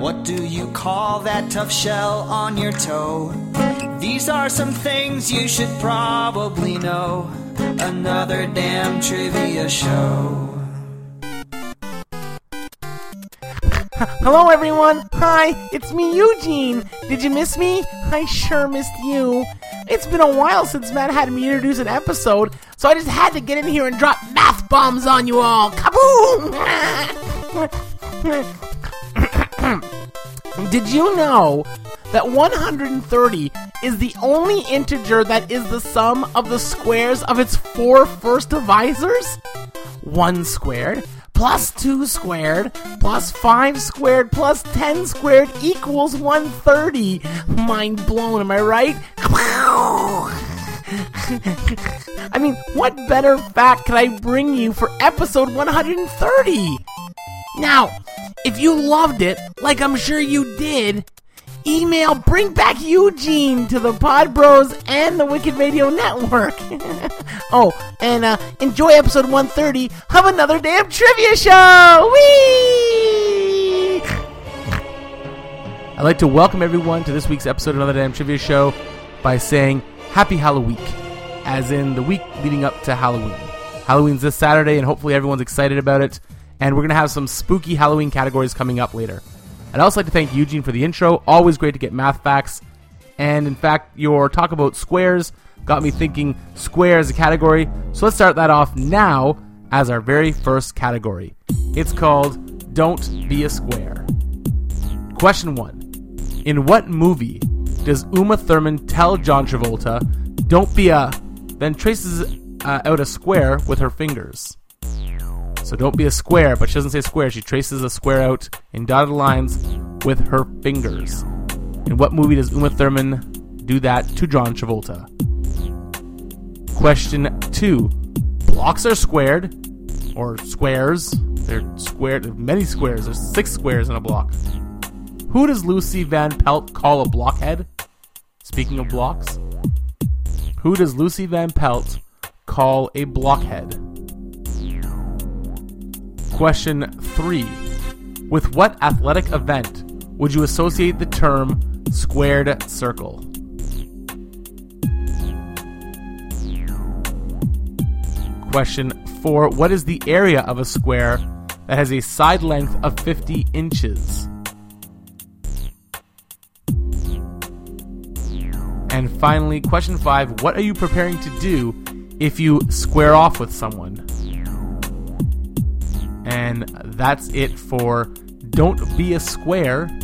What do you call that tough shell on your toe? These are some things you should probably know. Another damn trivia show. Hello, everyone. Hi, it's me, Eugene. Did you miss me? I sure missed you. It's been a while since Matt had me introduce an episode, so I just had to get in here and drop math bombs on you all. Kaboom! Did you know that 130 is the only integer that is the sum of the squares of its four first divisors? 1 squared plus 2 squared plus 5 squared plus 10 squared equals 130. Mind blown, am I right? I mean, what better fact could I bring you for episode 130? Now, if you loved it, like I'm sure you did, email Bring Back Eugene to the Pod Bros and the Wicked Radio Network. oh, and uh, enjoy episode 130 of another damn trivia show! Whee! I'd like to welcome everyone to this week's episode of Another Damn Trivia Show by saying Happy Halloween, as in the week leading up to Halloween. Halloween's this Saturday, and hopefully everyone's excited about it. And we're going to have some spooky Halloween categories coming up later. I'd also like to thank Eugene for the intro. Always great to get math facts. And in fact, your talk about squares got me thinking square as a category. So let's start that off now as our very first category. It's called Don't Be a Square. Question one In what movie does Uma Thurman tell John Travolta, Don't be a. then traces uh, out a square with her fingers? So don't be a square, but she doesn't say square. She traces a square out in dotted lines with her fingers. In what movie does Uma Thurman do that to John Travolta? Question two. Blocks are squared, or squares. They're squared. Many squares. There's six squares in a block. Who does Lucy Van Pelt call a blockhead? Speaking of blocks, who does Lucy Van Pelt call a blockhead? Question 3. With what athletic event would you associate the term squared circle? Question 4. What is the area of a square that has a side length of 50 inches? And finally, question 5. What are you preparing to do if you square off with someone? And that's it for Don't Be a Square.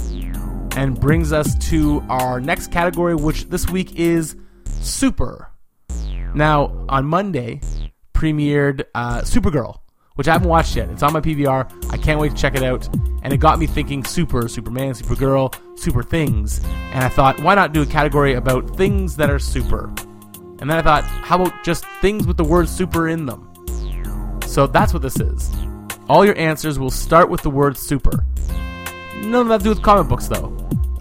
And brings us to our next category, which this week is Super. Now, on Monday, premiered uh, Supergirl, which I haven't watched yet. It's on my PVR. I can't wait to check it out. And it got me thinking Super, Superman, Supergirl, Super Things. And I thought, why not do a category about things that are super? And then I thought, how about just things with the word super in them? So that's what this is. All your answers will start with the word super. None of that to do with comic books, though.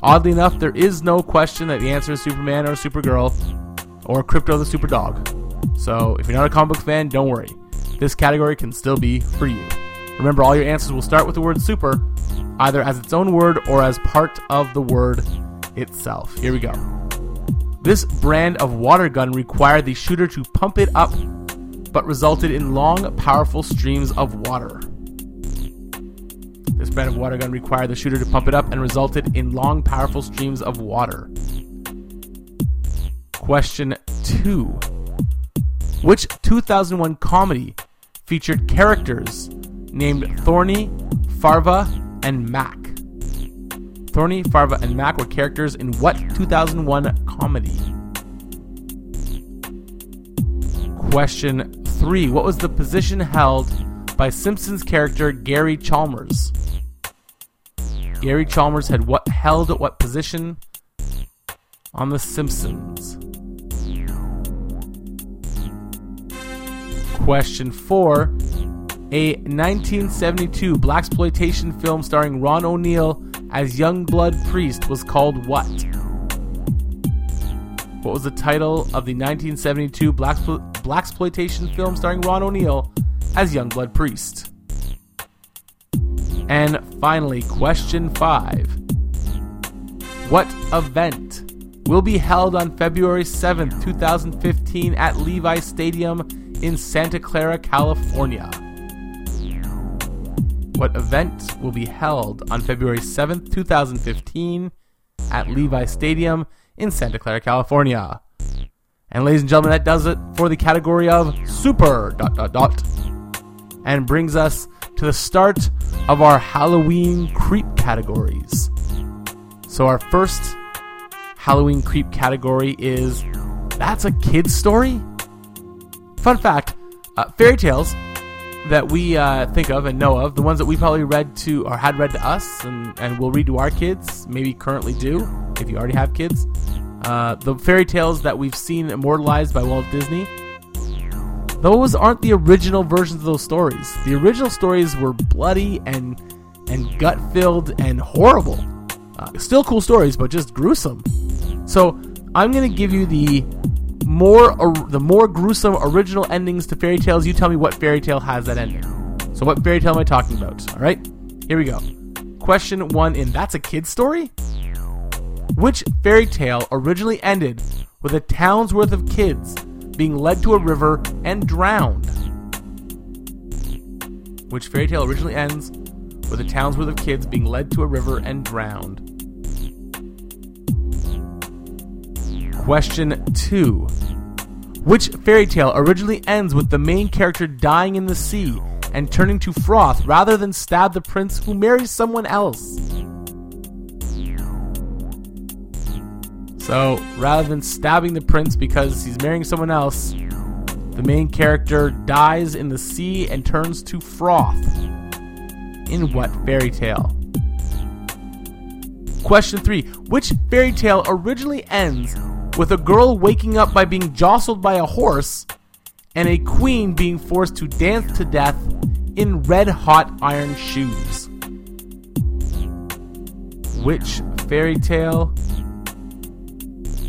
Oddly enough, there is no question that the answer is Superman or Supergirl or Krypto the Super Dog. So if you're not a comic book fan, don't worry. This category can still be for you. Remember, all your answers will start with the word super, either as its own word or as part of the word itself. Here we go. This brand of water gun required the shooter to pump it up, but resulted in long, powerful streams of water. This brand of water gun required the shooter to pump it up and resulted in long, powerful streams of water. Question 2. Which 2001 comedy featured characters named Thorny, Farva, and Mac? Thorny, Farva, and Mac were characters in what 2001 comedy? Question three, what was the position held by Simpsons character Gary Chalmers? Gary Chalmers had what held at what position on The Simpsons? Question four. A 1972 blaxploitation film starring Ron O'Neal as Youngblood Priest was called what? What was the title of the 1972 blaxplo- blaxploitation film starring Ron O'Neal as Youngblood Priest? And finally, question five. What event will be held on February 7th, 2015 at Levi Stadium in Santa Clara, California? What event will be held on February 7th, 2015 at Levi Stadium in Santa Clara, California? And ladies and gentlemen, that does it for the category of super dot dot dot and brings us to the start of our Halloween creep categories. So our first Halloween creep category is that's a kid's story. Fun fact: uh, fairy tales that we uh, think of and know of, the ones that we probably read to or had read to us and, and will read to our kids, maybe currently do if you already have kids. Uh, the fairy tales that we've seen immortalized by Walt Disney. Those aren't the original versions of those stories. The original stories were bloody and and gut filled and horrible. Uh, still cool stories, but just gruesome. So I'm gonna give you the more or, the more gruesome original endings to fairy tales. You tell me what fairy tale has that ending. So what fairy tale am I talking about? All right, here we go. Question one in that's a kid's story. Which fairy tale originally ended with a town's worth of kids being led to a river and drowned? Which fairy tale originally ends with a town's worth of kids being led to a river and drowned? Question 2. Which fairy tale originally ends with the main character dying in the sea and turning to froth rather than stab the prince who marries someone else? So, rather than stabbing the prince because he's marrying someone else, the main character dies in the sea and turns to froth. In what fairy tale? Question 3. Which fairy tale originally ends with a girl waking up by being jostled by a horse and a queen being forced to dance to death in red hot iron shoes? Which fairy tale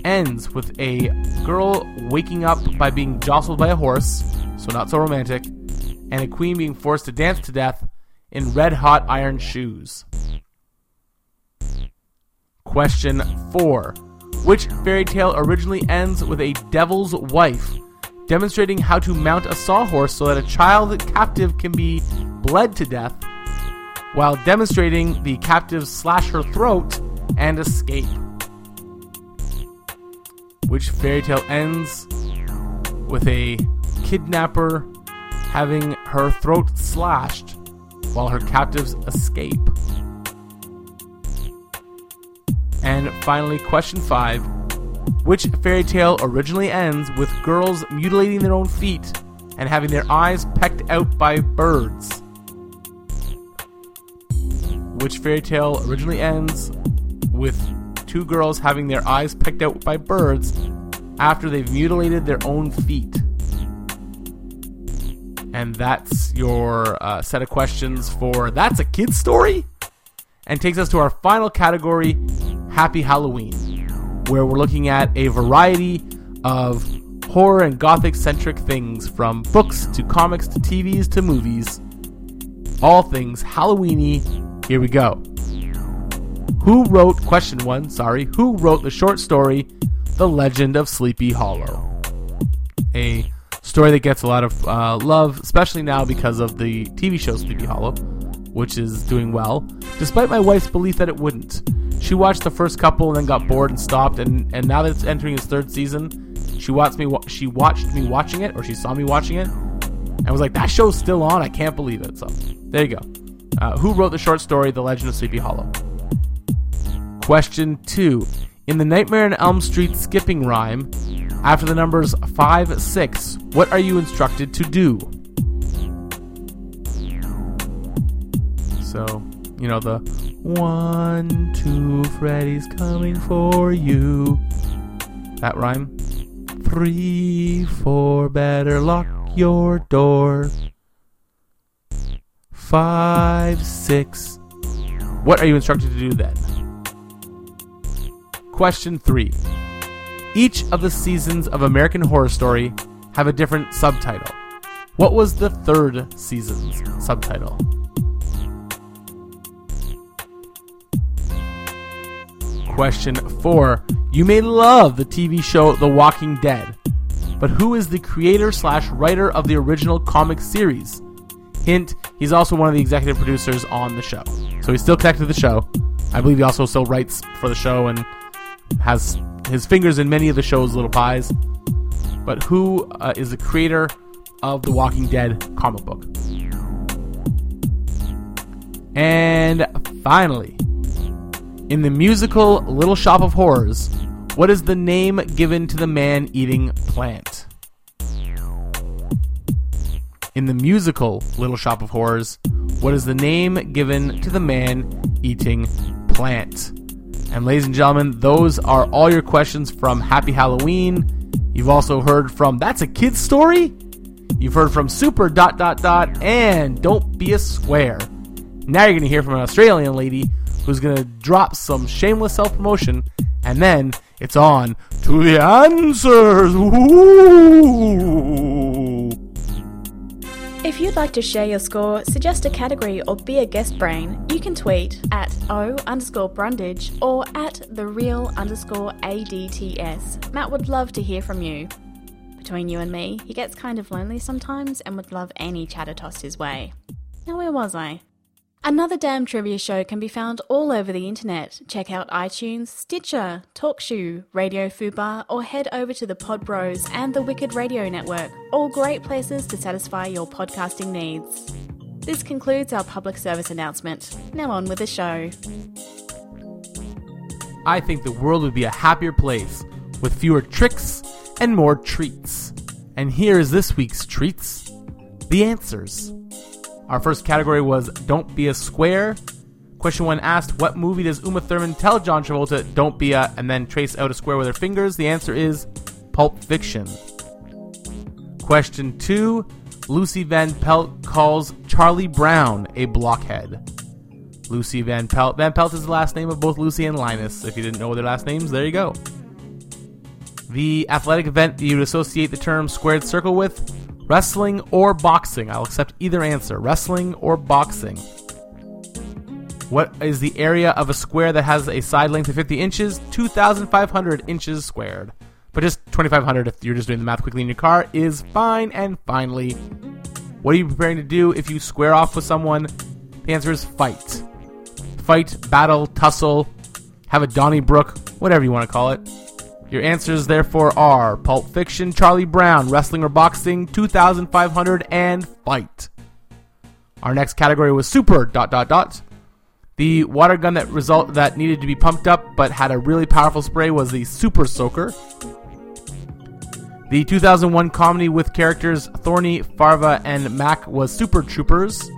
ends with a girl waking up by being jostled by a horse, so not so romantic, and a queen being forced to dance to death in red hot iron shoes? Question 4. Which fairy tale originally ends with a devil's wife demonstrating how to mount a sawhorse so that a child captive can be bled to death while demonstrating the captive slash her throat and escape? Which fairy tale ends with a kidnapper having her throat slashed while her captives escape? And finally, question five Which fairy tale originally ends with girls mutilating their own feet and having their eyes pecked out by birds? Which fairy tale originally ends with two girls having their eyes pecked out by birds after they've mutilated their own feet? And that's your uh, set of questions for That's a Kid Story? And takes us to our final category Happy Halloween, where we're looking at a variety of horror and gothic centric things from books to comics to TVs to movies. All things Halloweeny. Here we go. Who wrote, question one, sorry, who wrote the short story The Legend of Sleepy Hollow? A story that gets a lot of uh, love, especially now because of the TV show Sleepy Hollow, which is doing well, despite my wife's belief that it wouldn't. She watched the first couple and then got bored and stopped, and, and now that it's entering its third season, she watched me wa- she watched me watching it, or she saw me watching it, and was like, "That show's still on! I can't believe it." So there you go. Uh, who wrote the short story The Legend of Sleepy Hollow? Question two: In the Nightmare on Elm Street skipping rhyme, After the numbers 5, 6, what are you instructed to do? So, you know, the one, two, Freddy's coming for you. That rhyme. Three, four, better lock your door. Five, six. What are you instructed to do then? Question three. Each of the seasons of American Horror Story have a different subtitle. What was the third season's subtitle? Question 4. You may love the TV show The Walking Dead, but who is the creator slash writer of the original comic series? Hint, he's also one of the executive producers on the show. So he's still connected to the show. I believe he also still writes for the show and has his fingers in many of the show's little pies. But who uh, is the creator of the Walking Dead comic book? And finally, in the musical Little Shop of Horrors, what is the name given to the man eating plant? In the musical Little Shop of Horrors, what is the name given to the man eating plant? And ladies and gentlemen, those are all your questions from Happy Halloween. You've also heard from That's a Kid's Story. You've heard from Super dot dot dot and Don't Be a Square. Now you're going to hear from an Australian lady who's going to drop some shameless self promotion, and then it's on to the answers. Ooh. If you'd like to share your score, suggest a category, or be a guest brain, you can tweet at O underscore Brundage or at the real underscore ADTS. Matt would love to hear from you. Between you and me, he gets kind of lonely sometimes and would love any chatter tossed his way. Now, where was I? Another Damn Trivia Show can be found all over the internet. Check out iTunes, Stitcher, TalkShoe, Radio Fubar, or head over to the Pod Bros and the Wicked Radio Network, all great places to satisfy your podcasting needs. This concludes our public service announcement. Now on with the show. I think the world would be a happier place with fewer tricks and more treats. And here is this week's treats the answers. Our first category was Don't Be a Square. Question one asked, What movie does Uma Thurman tell John Travolta, Don't be a, and then trace out a square with her fingers? The answer is Pulp Fiction. Question two, Lucy Van Pelt calls Charlie Brown a blockhead. Lucy Van Pelt. Van Pelt is the last name of both Lucy and Linus. If you didn't know their last names, there you go. The athletic event you would associate the term squared circle with wrestling or boxing. I'll accept either answer wrestling or boxing. What is the area of a square that has a side length of 50 inches? 2,500 inches squared. But just 2,500 if you're just doing the math quickly in your car is fine. And finally, what are you preparing to do if you square off with someone? The answer is fight. Fight, battle, tussle, have a Donnybrook, whatever you want to call it. Your answers, therefore, are Pulp Fiction, Charlie Brown, Wrestling or Boxing, 2500, and Fight. Our next category was Super. Dot dot dot. The water gun that result that needed to be pumped up but had a really powerful spray was the Super Soaker. The 2001 comedy with characters Thorny, Farva, and Mac was Super Troopers.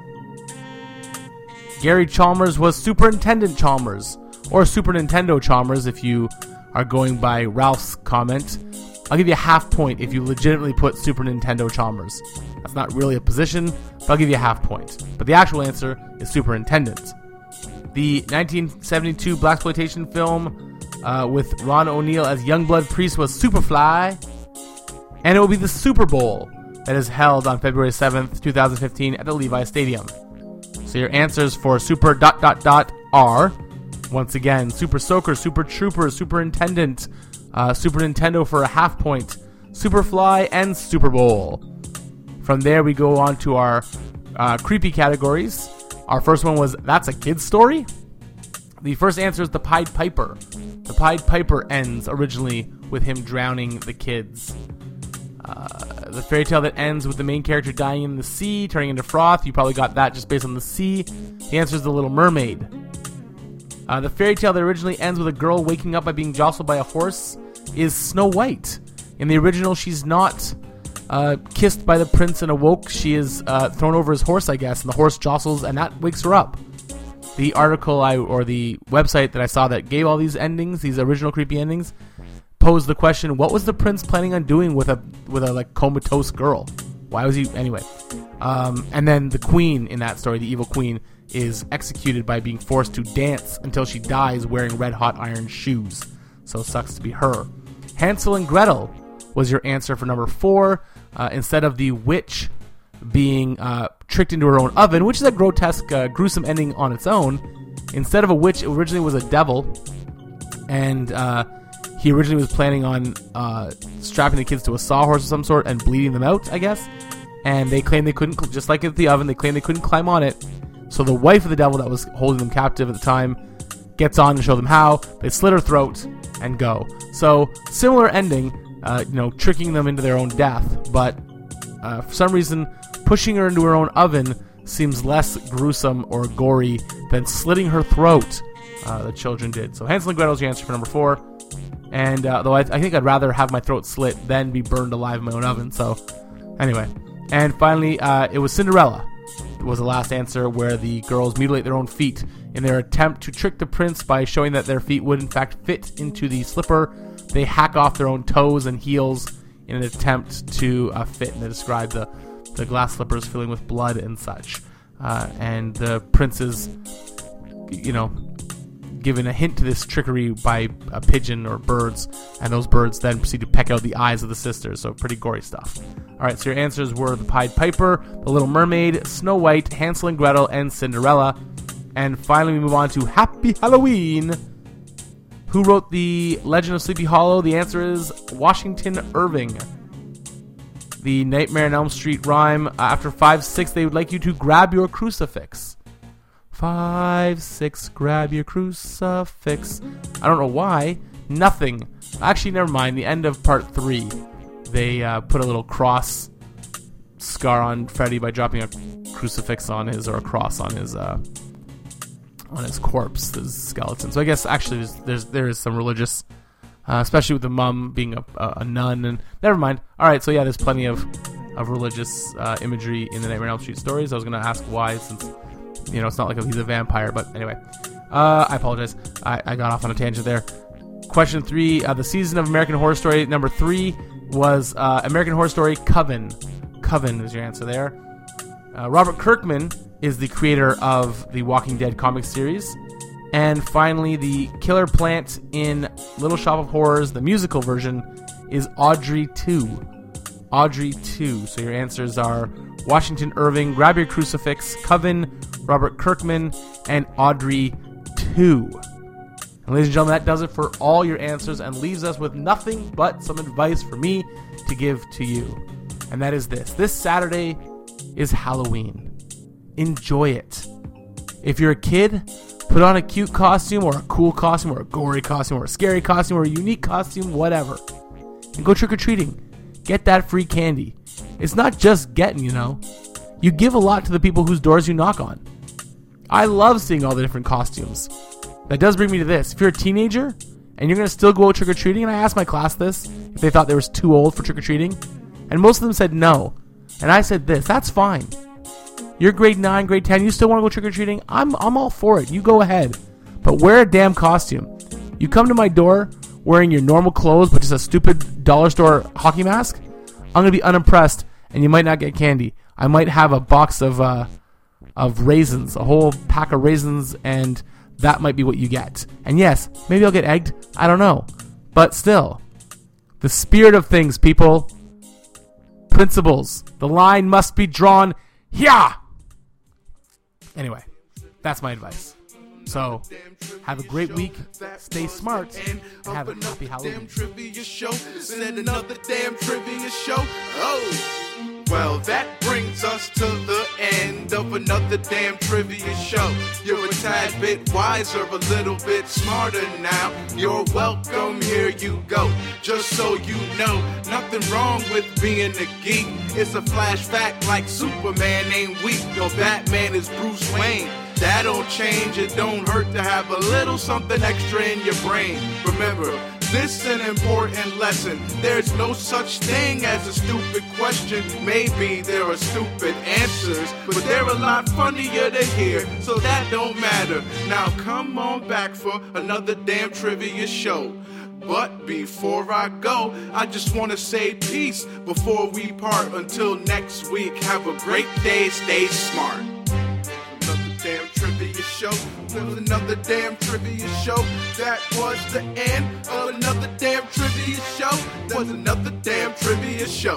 Gary Chalmers was Superintendent Chalmers, or Super Nintendo Chalmers if you are going by Ralph's comment. I'll give you a half point if you legitimately put Super Nintendo Chalmers. That's not really a position, but I'll give you a half point. But the actual answer is Superintendent. The 1972 blaxploitation film uh, with Ron O'Neal as Youngblood Priest was Superfly, and it will be the Super Bowl that is held on February 7th, 2015, at the Levi Stadium. So your answers for Super dot dot dot are once again Super Soaker, Super Trooper, Superintendent, uh, Super Nintendo for a half point, Superfly, and Super Bowl. From there, we go on to our uh, creepy categories. Our first one was That's a Kid's Story. The first answer is The Pied Piper. The Pied Piper ends originally with him drowning the kids. Uh, the fairy tale that ends with the main character dying in the sea, turning into froth. You probably got that just based on the sea. The answer is The Little Mermaid. Uh, the fairy tale that originally ends with a girl waking up by being jostled by a horse is Snow White. In the original, she's not uh, kissed by the prince and awoke. She is uh, thrown over his horse, I guess, and the horse jostles, and that wakes her up. The article I or the website that I saw that gave all these endings, these original creepy endings, posed the question: What was the prince planning on doing with a with a like comatose girl? Why was he anyway? Um, and then the queen in that story, the evil queen, is executed by being forced to dance until she dies wearing red hot iron shoes. So it sucks to be her. Hansel and Gretel was your answer for number four. Uh, instead of the witch being uh, tricked into her own oven, which is a grotesque, uh, gruesome ending on its own, instead of a witch, it originally was a devil. And uh, he originally was planning on uh, strapping the kids to a sawhorse of some sort and bleeding them out, I guess. And they claimed they couldn't, just like at the oven, they claimed they couldn't climb on it. So the wife of the devil that was holding them captive at the time gets on to show them how. They slit her throat and go. So similar ending, uh, you know, tricking them into their own death. But uh, for some reason, pushing her into her own oven seems less gruesome or gory than slitting her throat. Uh, the children did. So Hansel and Gretel's your answer for number four. And uh, though I, I think I'd rather have my throat slit than be burned alive in my own oven. So anyway, and finally, uh, it was Cinderella. Was the last answer where the girls mutilate their own feet in their attempt to trick the prince by showing that their feet would in fact fit into the slipper. They hack off their own toes and heels in an attempt to uh, fit, and they describe the the glass slippers filling with blood and such. Uh, and the prince's, you know, given a hint to this trickery by a pigeon or birds, and those birds then proceed to peck out the eyes of the sisters. So pretty gory stuff. All right, so your answers were the Pied Piper, the Little Mermaid, Snow White, Hansel and Gretel, and Cinderella. And finally, we move on to Happy Halloween. Who wrote the Legend of Sleepy Hollow? The answer is Washington Irving. The Nightmare on Elm Street rhyme. After five six, they would like you to grab your crucifix. Five, six, grab your crucifix. I don't know why. Nothing. Actually, never mind. The end of part three, they uh, put a little cross scar on Freddy by dropping a crucifix on his or a cross on his uh, on his corpse, his skeleton. So I guess actually there's, there's there is some religious, uh, especially with the mum being a, a, nun. And never mind. All right, so yeah, there's plenty of of religious uh, imagery in the Nightmare on Elm Street stories. I was gonna ask why since you know, it's not like he's a vampire, but anyway. Uh, I apologize. I, I got off on a tangent there. Question three: uh, The season of American Horror Story number three was uh, American Horror Story Coven. Coven is your answer there. Uh, Robert Kirkman is the creator of the Walking Dead comic series. And finally, the killer plant in Little Shop of Horrors, the musical version, is Audrey 2. Audrey 2. So your answers are Washington Irving, Grab Your Crucifix, Coven, Robert Kirkman, and Audrey 2. And ladies and gentlemen, that does it for all your answers and leaves us with nothing but some advice for me to give to you. And that is this this Saturday is Halloween. Enjoy it. If you're a kid, put on a cute costume or a cool costume or a gory costume or a scary costume or a unique costume, whatever. And go trick or treating. Get that free candy. It's not just getting, you know. You give a lot to the people whose doors you knock on. I love seeing all the different costumes. That does bring me to this. If you're a teenager and you're going to still go trick or treating, and I asked my class this, if they thought they was too old for trick or treating, and most of them said no. And I said this, that's fine. You're grade 9, grade 10, you still want to go trick or treating? I'm, I'm all for it. You go ahead. But wear a damn costume. You come to my door wearing your normal clothes, but just a stupid dollar store hockey mask, I'm going to be unimpressed, and you might not get candy. I might have a box of, uh, of raisins, a whole pack of raisins, and that might be what you get. And yes, maybe I'll get egged. I don't know. But still, the spirit of things, people. Principles. The line must be drawn Yeah. Anyway, that's my advice. So, have a great week. Stay smart. And have a happy Halloween. Damn trivia show. Another damn trivia show. Oh. Well, that brings us to the end of another damn trivia show. You're a tad bit wiser, a little bit smarter now. You're welcome, here you go. Just so you know, nothing wrong with being a geek. It's a flash fact like Superman ain't weak, or Batman is Bruce Wayne. That don't change, it don't hurt to have a little something extra in your brain. Remember, this an important lesson? There's no such thing as a stupid question. Maybe there are stupid answers, but they're a lot funnier to hear, so that don't matter. Now come on back for another damn trivia show. But before I go, I just want to say peace before we part. Until next week, have a great day, stay smart. Another damn trivia show. With another damn trivia show. That was the end of another damn trivia show. That was another damn trivia show.